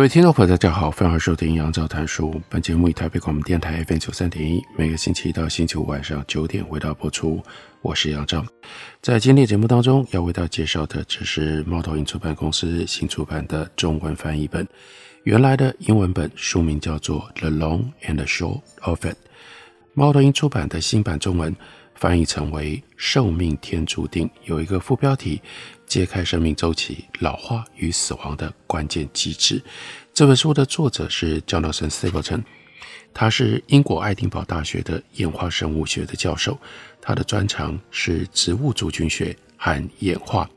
各位听众朋友，大家好，欢迎收听杨照谈书。本节目以台北广播电台 FM 九三点一，每个星期一到星期五晚上九点为大家播出。我是杨照。在今天的节目当中，要为大家介绍的，这是猫头鹰出版公司新出版的中文翻译本。原来的英文本书名叫做《The Long and the Short of It》，猫头鹰出版的新版中文翻译成为《寿命天注定》，有一个副标题。揭开生命周期老化与死亡的关键机制。这本书的作者是 Jonathan Stapleton，他是英国爱丁堡大学的演化生物学的教授，他的专长是植物族群学和演化。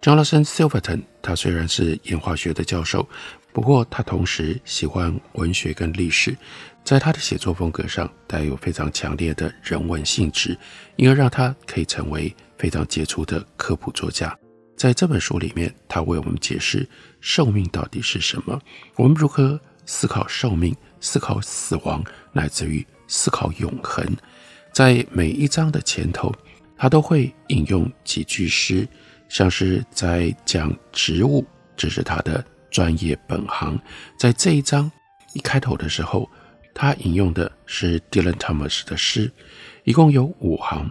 Jonathan Stapleton，他虽然是演化学的教授，不过他同时喜欢文学跟历史，在他的写作风格上带有非常强烈的人文性质，因而让他可以成为非常杰出的科普作家。在这本书里面，他为我们解释寿命到底是什么，我们如何思考寿命、思考死亡，乃至于思考永恒。在每一章的前头，他都会引用几句诗，像是在讲植物，这是他的专业本行。在这一章一开头的时候，他引用的是 Dylan Thomas 的诗，一共有五行。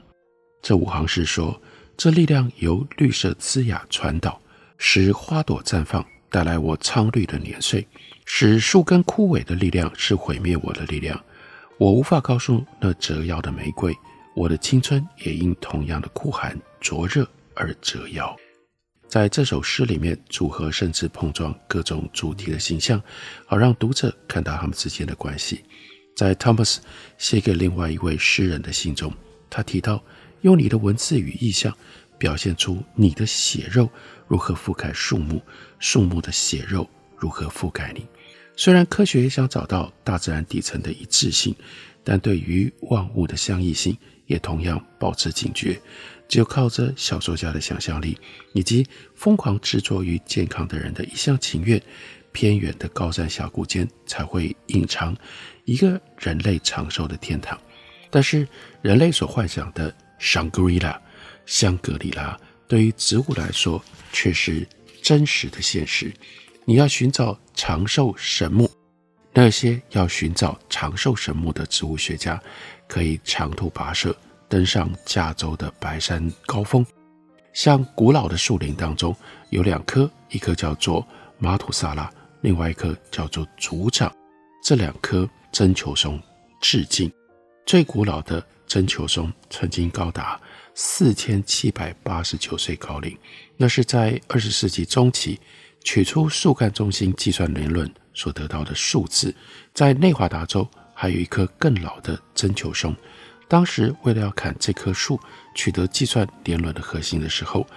这五行是说。这力量由绿色枝桠传导，使花朵绽放，带来我苍绿的年岁；使树根枯萎的力量是毁灭我的力量。我无法告诉那折腰的玫瑰，我的青春也因同样的酷寒灼热而折腰。在这首诗里面，组合甚至碰撞各种主题的形象，好让读者看到他们之间的关系。在 Thomas 写给另外一位诗人的信中，他提到。用你的文字与意象，表现出你的血肉如何覆盖树木，树木的血肉如何覆盖你。虽然科学也想找到大自然底层的一致性，但对于万物的相异性，也同样保持警觉。只有靠着小说家的想象力，以及疯狂执着于健康的人的一厢情愿，偏远的高山峡谷间才会隐藏一个人类长寿的天堂。但是，人类所幻想的。香格里拉，香格里拉对于植物来说却是真实的现实。你要寻找长寿神木，那些要寻找长寿神木的植物学家，可以长途跋涉登上加州的白山高峰。像古老的树林当中有两棵，一棵叫做马土萨拉，另外一棵叫做族长。这两棵真球松致敬最古老的。真球松曾经高达四千七百八十九岁高龄，那是在二十世纪中期取出树干中心计算年轮所得到的数字。在内华达州还有一棵更老的真球松，当时为了要砍这棵树，取得计算年轮的核心的时候，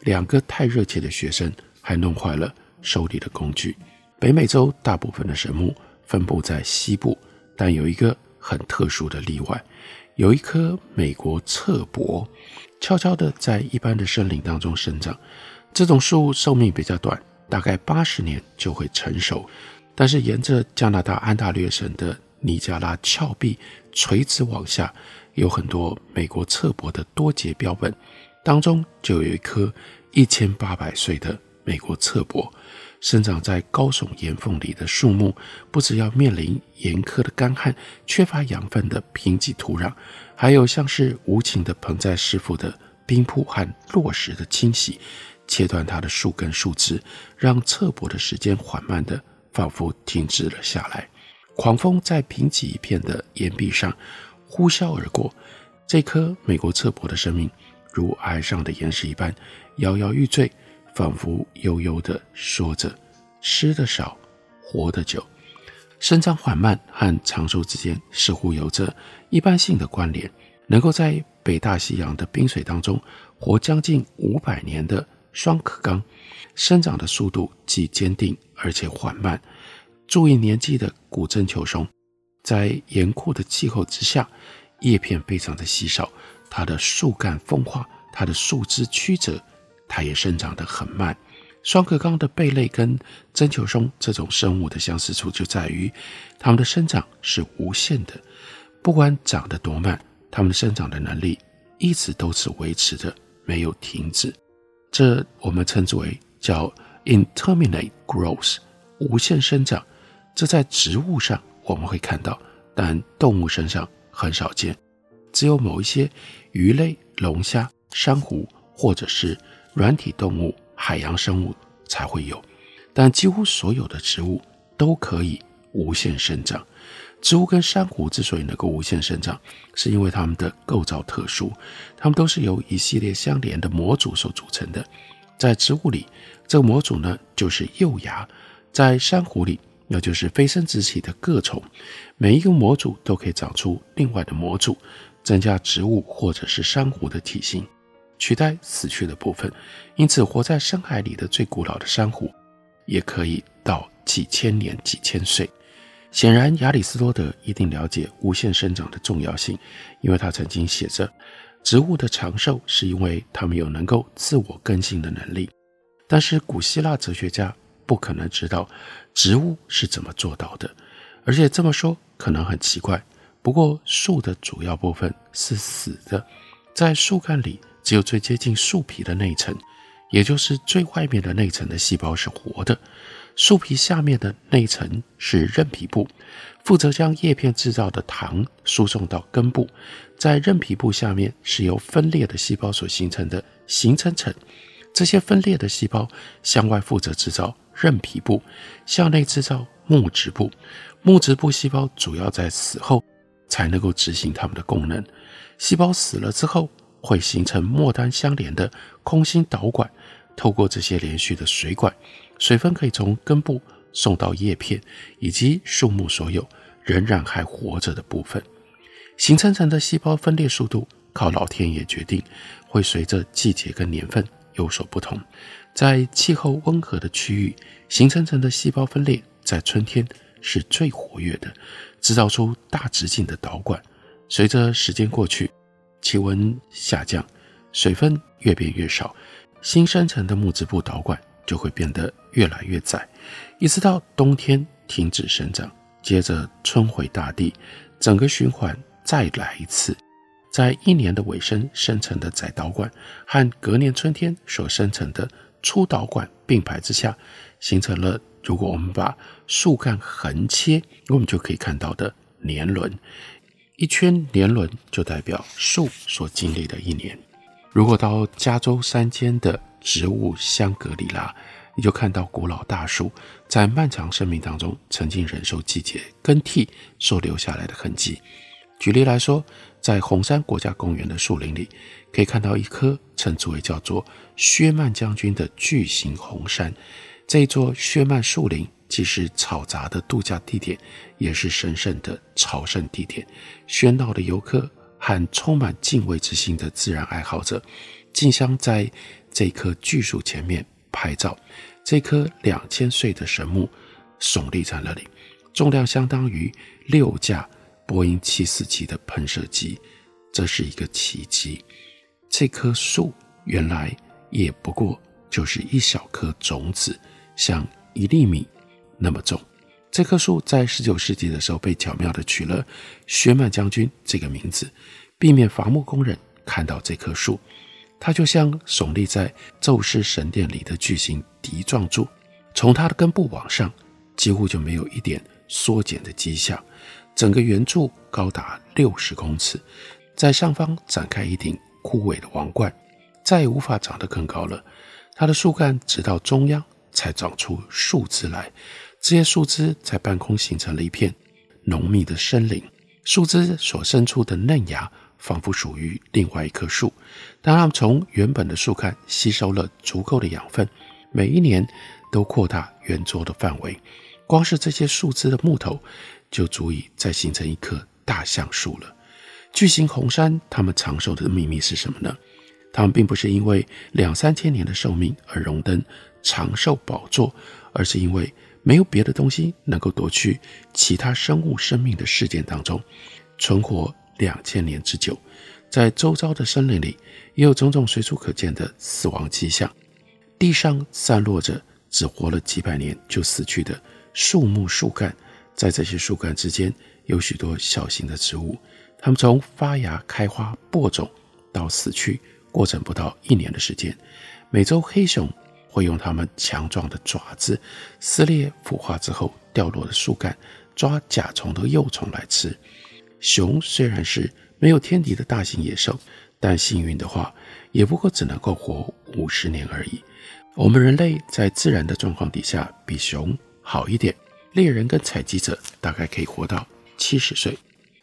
两个太热切的学生还弄坏了手里的工具。北美洲大部分的神木分布在西部，但有一个很特殊的例外。有一棵美国侧柏，悄悄地在一般的森林当中生长。这种树寿命比较短，大概八十年就会成熟。但是沿着加拿大安大略省的尼加拉峭壁垂直往下，有很多美国侧柏的多节标本，当中就有一棵一千八百岁的美国侧柏。生长在高耸岩缝里的树木，不只要面临严苛的干旱、缺乏养分的贫瘠土壤，还有像是无情的盆栽师傅的冰瀑和落石的侵袭，切断它的树根树枝，让侧柏的时间缓慢的仿佛停止了下来。狂风在贫瘠一片的岩壁上呼啸而过，这棵美国侧柏的生命如崖上的岩石一般摇摇欲坠。仿佛悠悠地说着：“吃得少，活得久。生长缓慢和长寿之间似乎有着一般性的关联。能够在北大西洋的冰水当中活将近五百年的双壳纲，生长的速度既坚定而且缓慢。注意年纪的古针球松，在严酷的气候之下，叶片非常的稀少，它的树干风化，它的树枝曲折，它也生长得很慢。双壳纲的贝类跟针球松这种生物的相似处就在于，它们的生长是无限的，不管长得多慢，它们生长的能力一直都是维持着，没有停止。这我们称之为叫 intermittent growth，无限生长。这在植物上我们会看到，但动物身上很少见，只有某一些鱼类、龙虾、珊瑚或者是软体动物。海洋生物才会有，但几乎所有的植物都可以无限生长。植物跟珊瑚之所以能够无限生长，是因为它们的构造特殊，它们都是由一系列相连的模组所组成的。在植物里，这个模组呢就是幼芽；在珊瑚里，那就是飞升直起的个虫。每一个模组都可以长出另外的模组，增加植物或者是珊瑚的体型。取代死去的部分，因此活在深海里的最古老的珊瑚，也可以到几千年、几千岁。显然，亚里士多德一定了解无限生长的重要性，因为他曾经写着：植物的长寿是因为它们有能够自我更新的能力。但是，古希腊哲学家不可能知道植物是怎么做到的，而且这么说可能很奇怪。不过，树的主要部分是死的，在树干里。只有最接近树皮的内层，也就是最外面的内层的细胞是活的。树皮下面的内层是韧皮部，负责将叶片制造的糖输送到根部。在韧皮部下面是由分裂的细胞所形成的形成层。这些分裂的细胞向外负责制造韧皮部，向内制造木质部。木质部细胞主要在死后才能够执行它们的功能。细胞死了之后，会形成末端相连的空心导管，透过这些连续的水管，水分可以从根部送到叶片以及树木所有仍然还活着的部分。形成层的细胞分裂速度靠老天爷决定，会随着季节跟年份有所不同。在气候温和的区域，形成层的细胞分裂在春天是最活跃的，制造出大直径的导管。随着时间过去，气温下降，水分越变越少，新生成的木质部导管就会变得越来越窄，一直到冬天停止生长，接着春回大地，整个循环再来一次。在一年的尾声生成的窄导管和隔年春天所生成的粗导管并排之下，形成了如果我们把树干横切，我们就可以看到的年轮。一圈年轮就代表树所经历的一年。如果到加州山间的植物香格里拉，你就看到古老大树在漫长生命当中曾经忍受季节更替所留下来的痕迹。举例来说，在红山国家公园的树林里，可以看到一棵称之为叫做薛曼将军的巨型红杉。这座薛曼树林。既是嘈杂的度假地点，也是神圣的朝圣地点。喧闹的游客和充满敬畏之心的自然爱好者，竞相在这棵巨树前面拍照。这棵两千岁的神木耸立在那里，重量相当于六架波音七四七的喷射机，这是一个奇迹。这棵树原来也不过就是一小颗种子，像一粒米。那么重，这棵树在十九世纪的时候被巧妙地取了“薛曼将军”这个名字，避免伐木工人看到这棵树。它就像耸立在宙斯神殿里的巨型笛状柱，从它的根部往上，几乎就没有一点缩减的迹象。整个圆柱高达六十公尺，在上方展开一顶枯萎的王冠，再也无法长得更高了。它的树干直到中央才长出树枝来。这些树枝在半空形成了一片浓密的森林，树枝所生出的嫩芽仿佛属于另外一棵树。当它们从原本的树干吸收了足够的养分，每一年都扩大圆桌的范围。光是这些树枝的木头就足以再形成一棵大橡树了。巨型红杉它们长寿的秘密是什么呢？他们并不是因为两三千年的寿命而荣登长寿宝座，而是因为没有别的东西能够夺去其他生物生命的事件当中，存活两千年之久。在周遭的森林里，也有种种随处可见的死亡迹象。地上散落着只活了几百年就死去的树木树干，在这些树干之间有许多小型的植物，它们从发芽、开花、播种到死去，过程不到一年的时间。美洲黑熊会用它们强壮的爪子撕裂腐化之后掉落的树干，抓甲虫的幼虫来吃。熊虽然是没有天敌的大型野兽，但幸运的话，也不过只能够活五十年而已。我们人类在自然的状况底下比熊好一点，猎人跟采集者大概可以活到七十岁。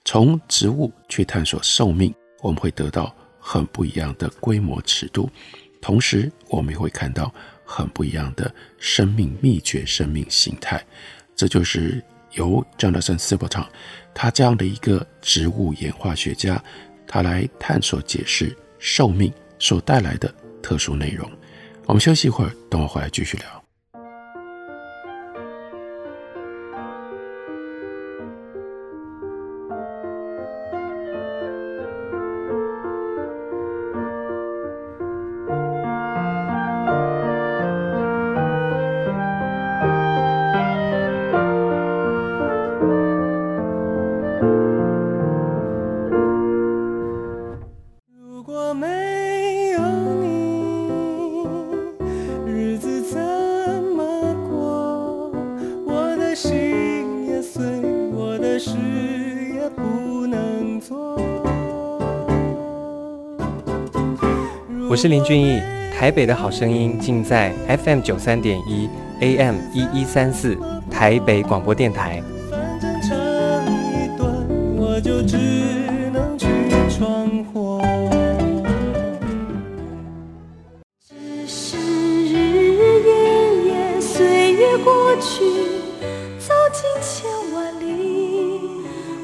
从植物去探索寿命，我们会得到很不一样的规模尺度，同时我们也会看到很不一样的生命秘诀、生命形态。这就是由 Jonathan s i p l t o n 他这样的一个植物演化学家，他来探索解释寿命所带来的特殊内容。我们休息一会儿，等我回来继续聊。是林俊逸，台北的好声音尽在 FM 九三点一 AM 一一三四台北广播电台。反正唱一段，我就只能去闯祸。只是日日夜夜，岁月过去，走进千万里。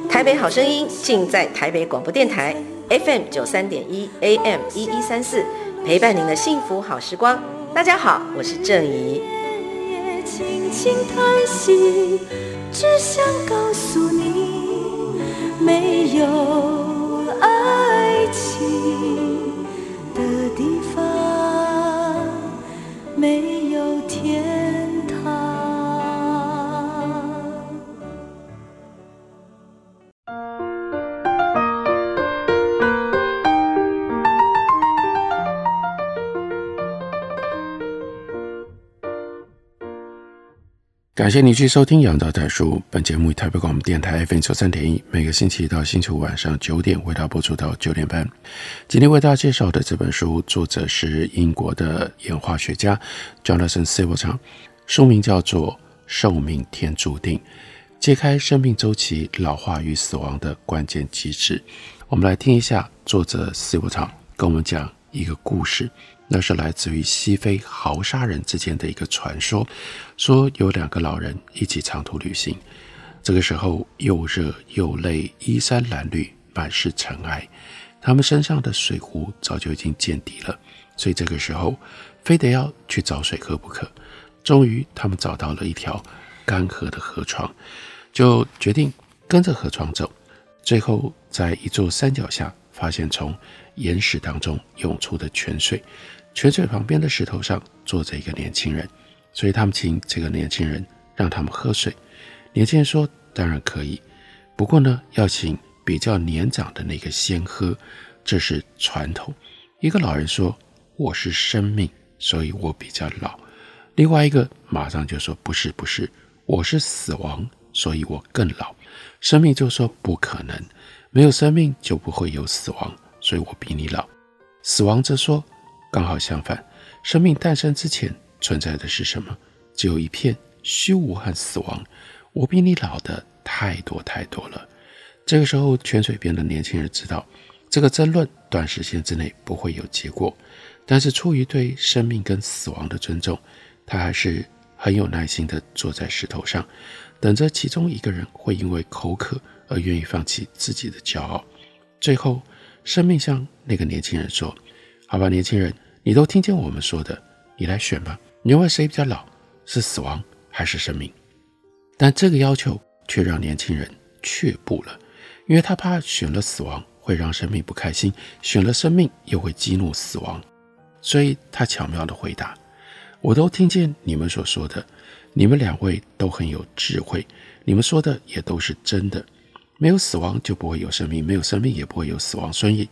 台北好声音尽在台北广播电台 FM 九三点一 AM 一一三四。陪伴您的幸福好时光。大家好，我是郑怡。轻轻叹息，只想告诉你，没有爱情的地方，没有天感谢你继续收听《杨照谈书》。本节目以台北广播电台 FM 九三点一，每个星期一到星期五晚上九点为大家播出到九点半。今天为大家介绍的这本书，作者是英国的演化学家 Jonathan Singleton，书名叫做《寿命天注定：揭开生命周期老化与死亡的关键机制》。我们来听一下作者 Singleton 跟我们讲一个故事。那是来自于西非豪沙人之间的一个传说，说有两个老人一起长途旅行，这个时候又热又累，衣衫褴褛，满是尘埃，他们身上的水壶早就已经见底了，所以这个时候非得要去找水喝不可。终于，他们找到了一条干涸的河床，就决定跟着河床走，最后在一座山脚下发现从岩石当中涌出的泉水，泉水旁边的石头上坐着一个年轻人，所以他们请这个年轻人让他们喝水。年轻人说：“当然可以，不过呢，要请比较年长的那个先喝，这是传统。”一个老人说：“我是生命，所以我比较老。”另外一个马上就说：“不是，不是，我是死亡，所以我更老。”生命就说：“不可能，没有生命就不会有死亡。”所以我比你老，死亡则说，刚好相反，生命诞生之前存在的是什么？只有一片虚无和死亡。我比你老的太多太多了。这个时候，泉水边的年轻人知道，这个争论短时间之内不会有结果，但是出于对生命跟死亡的尊重，他还是很有耐心地坐在石头上，等着其中一个人会因为口渴而愿意放弃自己的骄傲。最后。生命向那个年轻人说：“好吧，年轻人，你都听见我们说的，你来选吧。你认为谁比较老？是死亡还是生命？但这个要求却让年轻人却步了，因为他怕选了死亡会让生命不开心，选了生命又会激怒死亡，所以他巧妙地回答：“我都听见你们所说的，你们两位都很有智慧，你们说的也都是真的。没有死亡就不会有生命，没有生命也不会有死亡。所以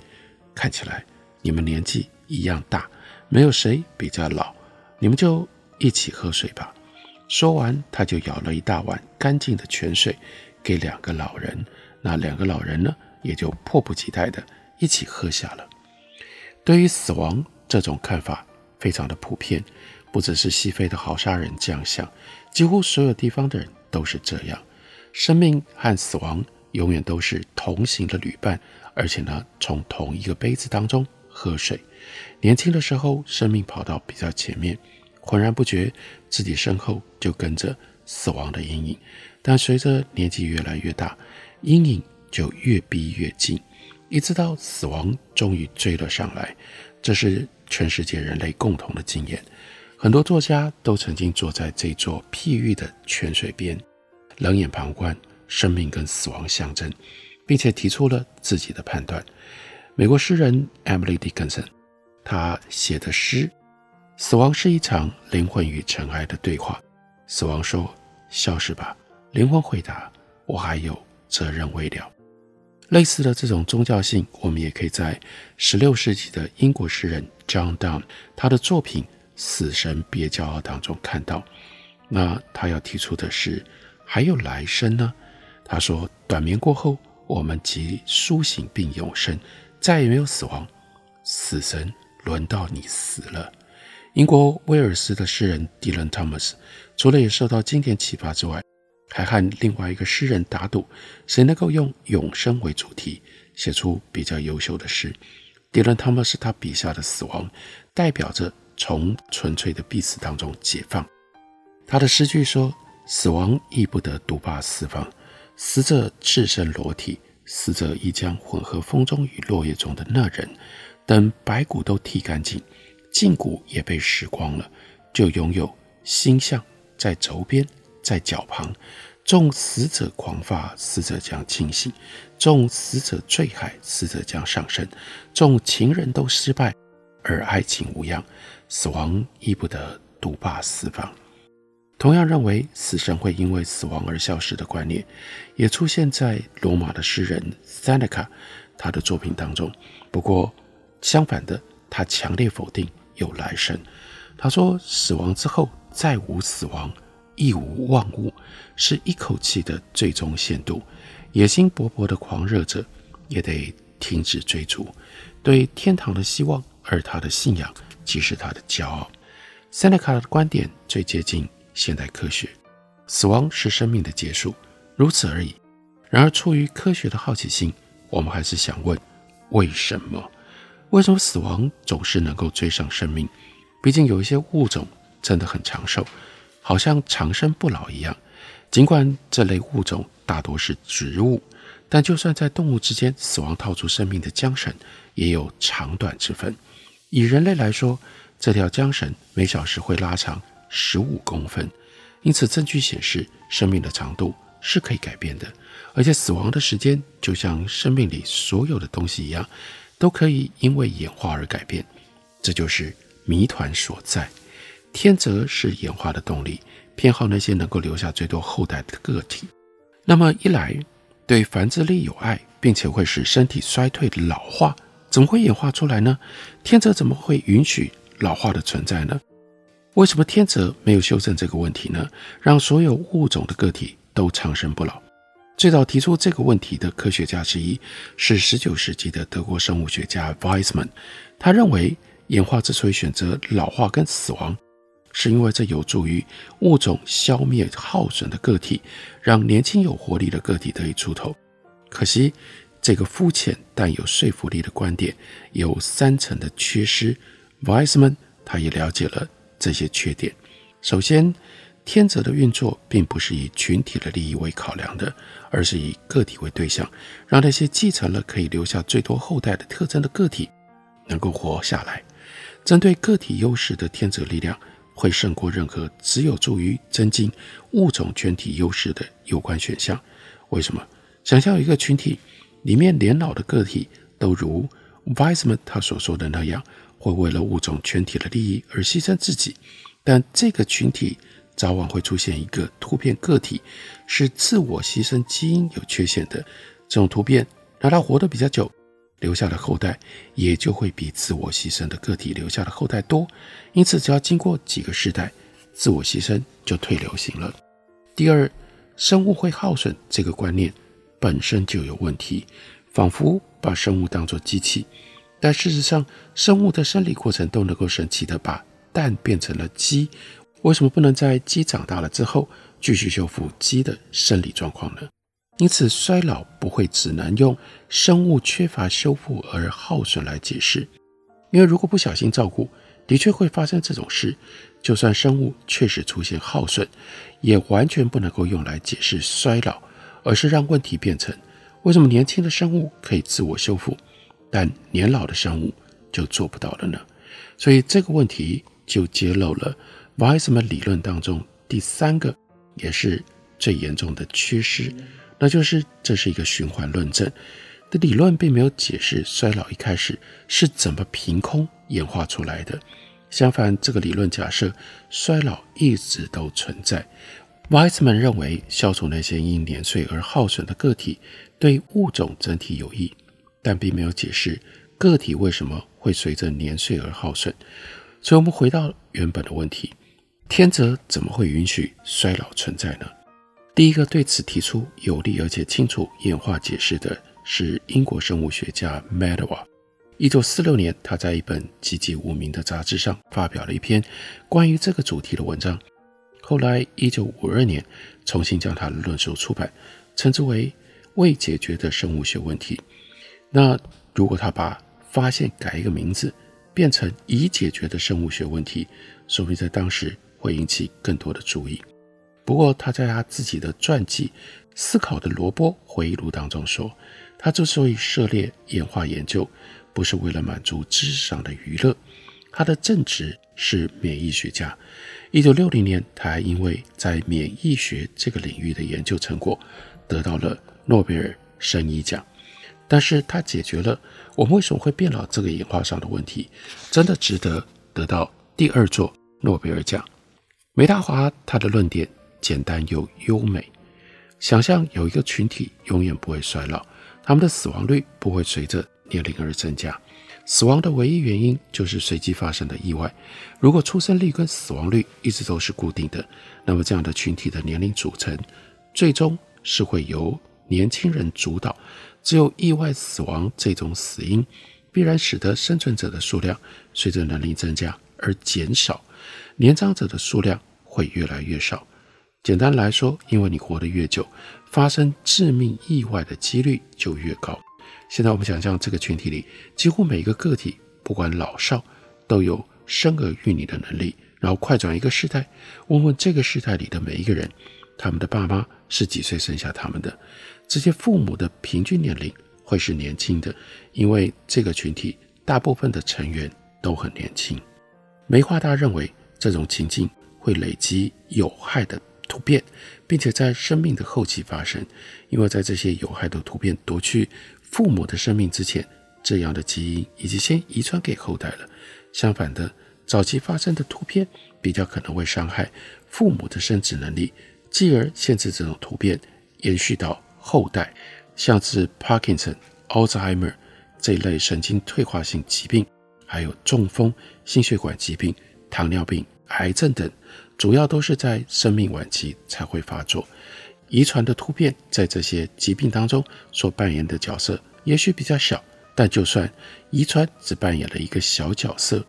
看起来你们年纪一样大，没有谁比较老，你们就一起喝水吧。”说完，他就舀了一大碗干净的泉水给两个老人。那两个老人呢，也就迫不及待地一起喝下了。对于死亡这种看法非常的普遍，不只是西非的豪沙人这样想，几乎所有地方的人都是这样。生命和死亡永远都是同行的旅伴，而且呢，从同一个杯子当中喝水。年轻的时候，生命跑到比较前面。浑然不觉自己身后就跟着死亡的阴影，但随着年纪越来越大，阴影就越逼越近，一直到死亡终于追了上来。这是全世界人类共同的经验。很多作家都曾经坐在这座碧玉的泉水边，冷眼旁观生命跟死亡相争，并且提出了自己的判断。美国诗人 Emily Dickinson，他写的诗。死亡是一场灵魂与尘埃的对话。死亡说：“消失吧。”灵魂回答：“我还有责任未了。”类似的这种宗教性，我们也可以在16世纪的英国诗人 John Donne 他的作品《死神别骄傲》当中看到。那他要提出的是：还有来生呢？他说：“短眠过后，我们即苏醒并永生，再也没有死亡。死神，轮到你死了。”英国威尔斯的诗人 Dylan Thomas，除了也受到经典启发之外，还和另外一个诗人打赌，谁能够用永生为主题写出比较优秀的诗。Dylan Thomas 他笔下的死亡，代表着从纯粹的必死当中解放。他的诗句说：“死亡亦不得独霸四方，死者赤身裸体，死者亦将混合风中与落叶中的那人，等白骨都剃干净。”胫骨也被蚀光了，就拥有星象在轴边，在脚旁。纵死者狂发，死者将清醒；纵死者坠海，死者将上升；纵情人都失败，而爱情无恙，死亡亦不得独霸四方。同样认为死神会因为死亡而消失的观念，也出现在罗马的诗人 Seneca 他的作品当中。不过相反的，他强烈否定。有来生，他说：“死亡之后再无死亡，亦无万物，是一口气的最终限度。野心勃勃的狂热者也得停止追逐对天堂的希望，而他的信仰即是他的骄傲。”塞内卡的观点最接近现代科学，死亡是生命的结束，如此而已。然而，出于科学的好奇心，我们还是想问：为什么？为什么死亡总是能够追上生命？毕竟有一些物种真的很长寿，好像长生不老一样。尽管这类物种大多是植物，但就算在动物之间，死亡套住生命的缰绳也有长短之分。以人类来说，这条缰绳每小时会拉长十五公分，因此证据显示生命的长度是可以改变的，而且死亡的时间就像生命里所有的东西一样。都可以因为演化而改变，这就是谜团所在。天择是演化的动力，偏好那些能够留下最多后代的个体。那么一来，对繁殖力有爱，并且会使身体衰退的老化，怎么会演化出来呢？天择怎么会允许老化的存在呢？为什么天择没有修正这个问题呢？让所有物种的个体都长生不老？最早提出这个问题的科学家之一是19世纪的德国生物学家 Weizmann。他认为，演化之所以选择老化跟死亡，是因为这有助于物种消灭耗损的个体，让年轻有活力的个体得以出头。可惜，这个肤浅但有说服力的观点有三层的缺失。Weizmann 他也了解了这些缺点。首先，天择的运作并不是以群体的利益为考量的，而是以个体为对象，让那些继承了可以留下最多后代的特征的个体能够活下来。针对个体优势的天择力量会胜过任何只有助于增进物种全体优势的有关选项。为什么？想象一个群体里面年老的个体都如 Weisman 他所说的那样，会为了物种全体的利益而牺牲自己，但这个群体早晚会出现一个突变个体，是自我牺牲基因有缺陷的。这种突变让他活得比较久，留下的后代也就会比自我牺牲的个体留下的后代多。因此，只要经过几个世代，自我牺牲就退流行了。第二，生物会耗损这个观念本身就有问题，仿佛把生物当作机器。但事实上，生物的生理过程都能够神奇地把蛋变成了鸡。为什么不能在鸡长大了之后继续修复鸡的生理状况呢？因此，衰老不会只能用生物缺乏修复而耗损来解释。因为如果不小心照顾，的确会发生这种事。就算生物确实出现耗损，也完全不能够用来解释衰老，而是让问题变成：为什么年轻的生物可以自我修复？但年老的生物就做不到了呢？所以这个问题就揭露了 Weisman 理论当中第三个，也是最严重的缺失，那就是这是一个循环论证的理论，并没有解释衰老一开始是怎么凭空演化出来的。相反，这个理论假设衰老一直都存在。Weisman 认为，消除那些因年岁而耗损的个体，对物种整体有益。但并没有解释个体为什么会随着年岁而耗损，所以，我们回到原本的问题：天择怎么会允许衰老存在呢？第一个对此提出有力而且清楚演化解释的是英国生物学家 Medawar。一九四六年，他在一本籍籍无名的杂志上发表了一篇关于这个主题的文章。后来，一九五二年，重新将他的论述出版，称之为“未解决的生物学问题”。那如果他把发现改一个名字，变成已解决的生物学问题，说不定在当时会引起更多的注意。不过他在他自己的传记《思考的萝卜》回忆录当中说，他之所以涉猎演化研究，不是为了满足知识上的娱乐，他的正职是免疫学家。一九六零年，他还因为在免疫学这个领域的研究成果，得到了诺贝尔生医奖。但是他解决了我们为什么会变老这个演化上的问题，真的值得得到第二座诺贝尔奖。梅大华他的论点简单又优美，想象有一个群体永远不会衰老，他们的死亡率不会随着年龄而增加，死亡的唯一原因就是随机发生的意外。如果出生率跟死亡率一直都是固定的，那么这样的群体的年龄组成最终是会由年轻人主导。只有意外死亡这种死因，必然使得生存者的数量随着年龄增加而减少，年长者的数量会越来越少。简单来说，因为你活得越久，发生致命意外的几率就越高。现在我们想象这个群体里，几乎每一个个体，不管老少，都有生儿育女的能力。然后快转一个世代，问问这个世代里的每一个人，他们的爸妈是几岁生下他们的？这些父母的平均年龄会是年轻的，因为这个群体大部分的成员都很年轻。梅华达认为这种情境会累积有害的突变，并且在生命的后期发生，因为在这些有害的突变夺去父母的生命之前，这样的基因已经先遗传给后代了。相反的，早期发生的突变比较可能会伤害父母的生殖能力，继而限制这种突变延续到。后代，像是 Parkinson、Alzheimer 这一类神经退化性疾病，还有中风、心血管疾病、糖尿病、癌症等，主要都是在生命晚期才会发作。遗传的突变在这些疾病当中所扮演的角色也许比较小，但就算遗传只扮演了一个小角色，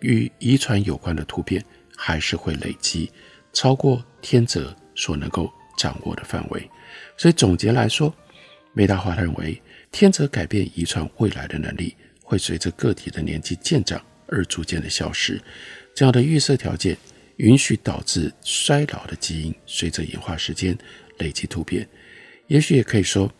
与遗传有关的突变还是会累积，超过天择所能够掌握的范围。所以总结来说，梅达华认为，天择改变遗传未来的能力会随着个体的年纪渐长而逐渐的消失。这样的预设条件允许导致衰老的基因随着演化时间累积突变。也许也可以说，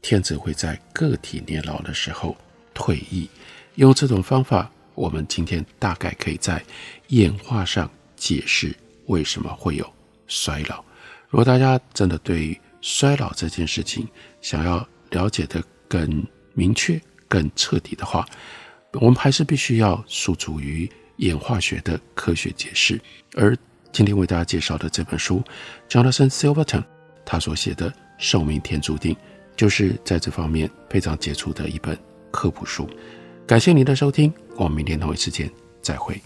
天择会在个体年老的时候退役。用这种方法，我们今天大概可以在演化上解释为什么会有衰老。如果大家真的对衰老这件事情想要了解得更明确、更彻底的话，我们还是必须要诉诸于演化学的科学解释。而今天为大家介绍的这本书，Jonathan Silverton 他所写的《寿命天注定》，就是在这方面非常杰出的一本科普书。感谢您的收听，我们明天同一时间再会。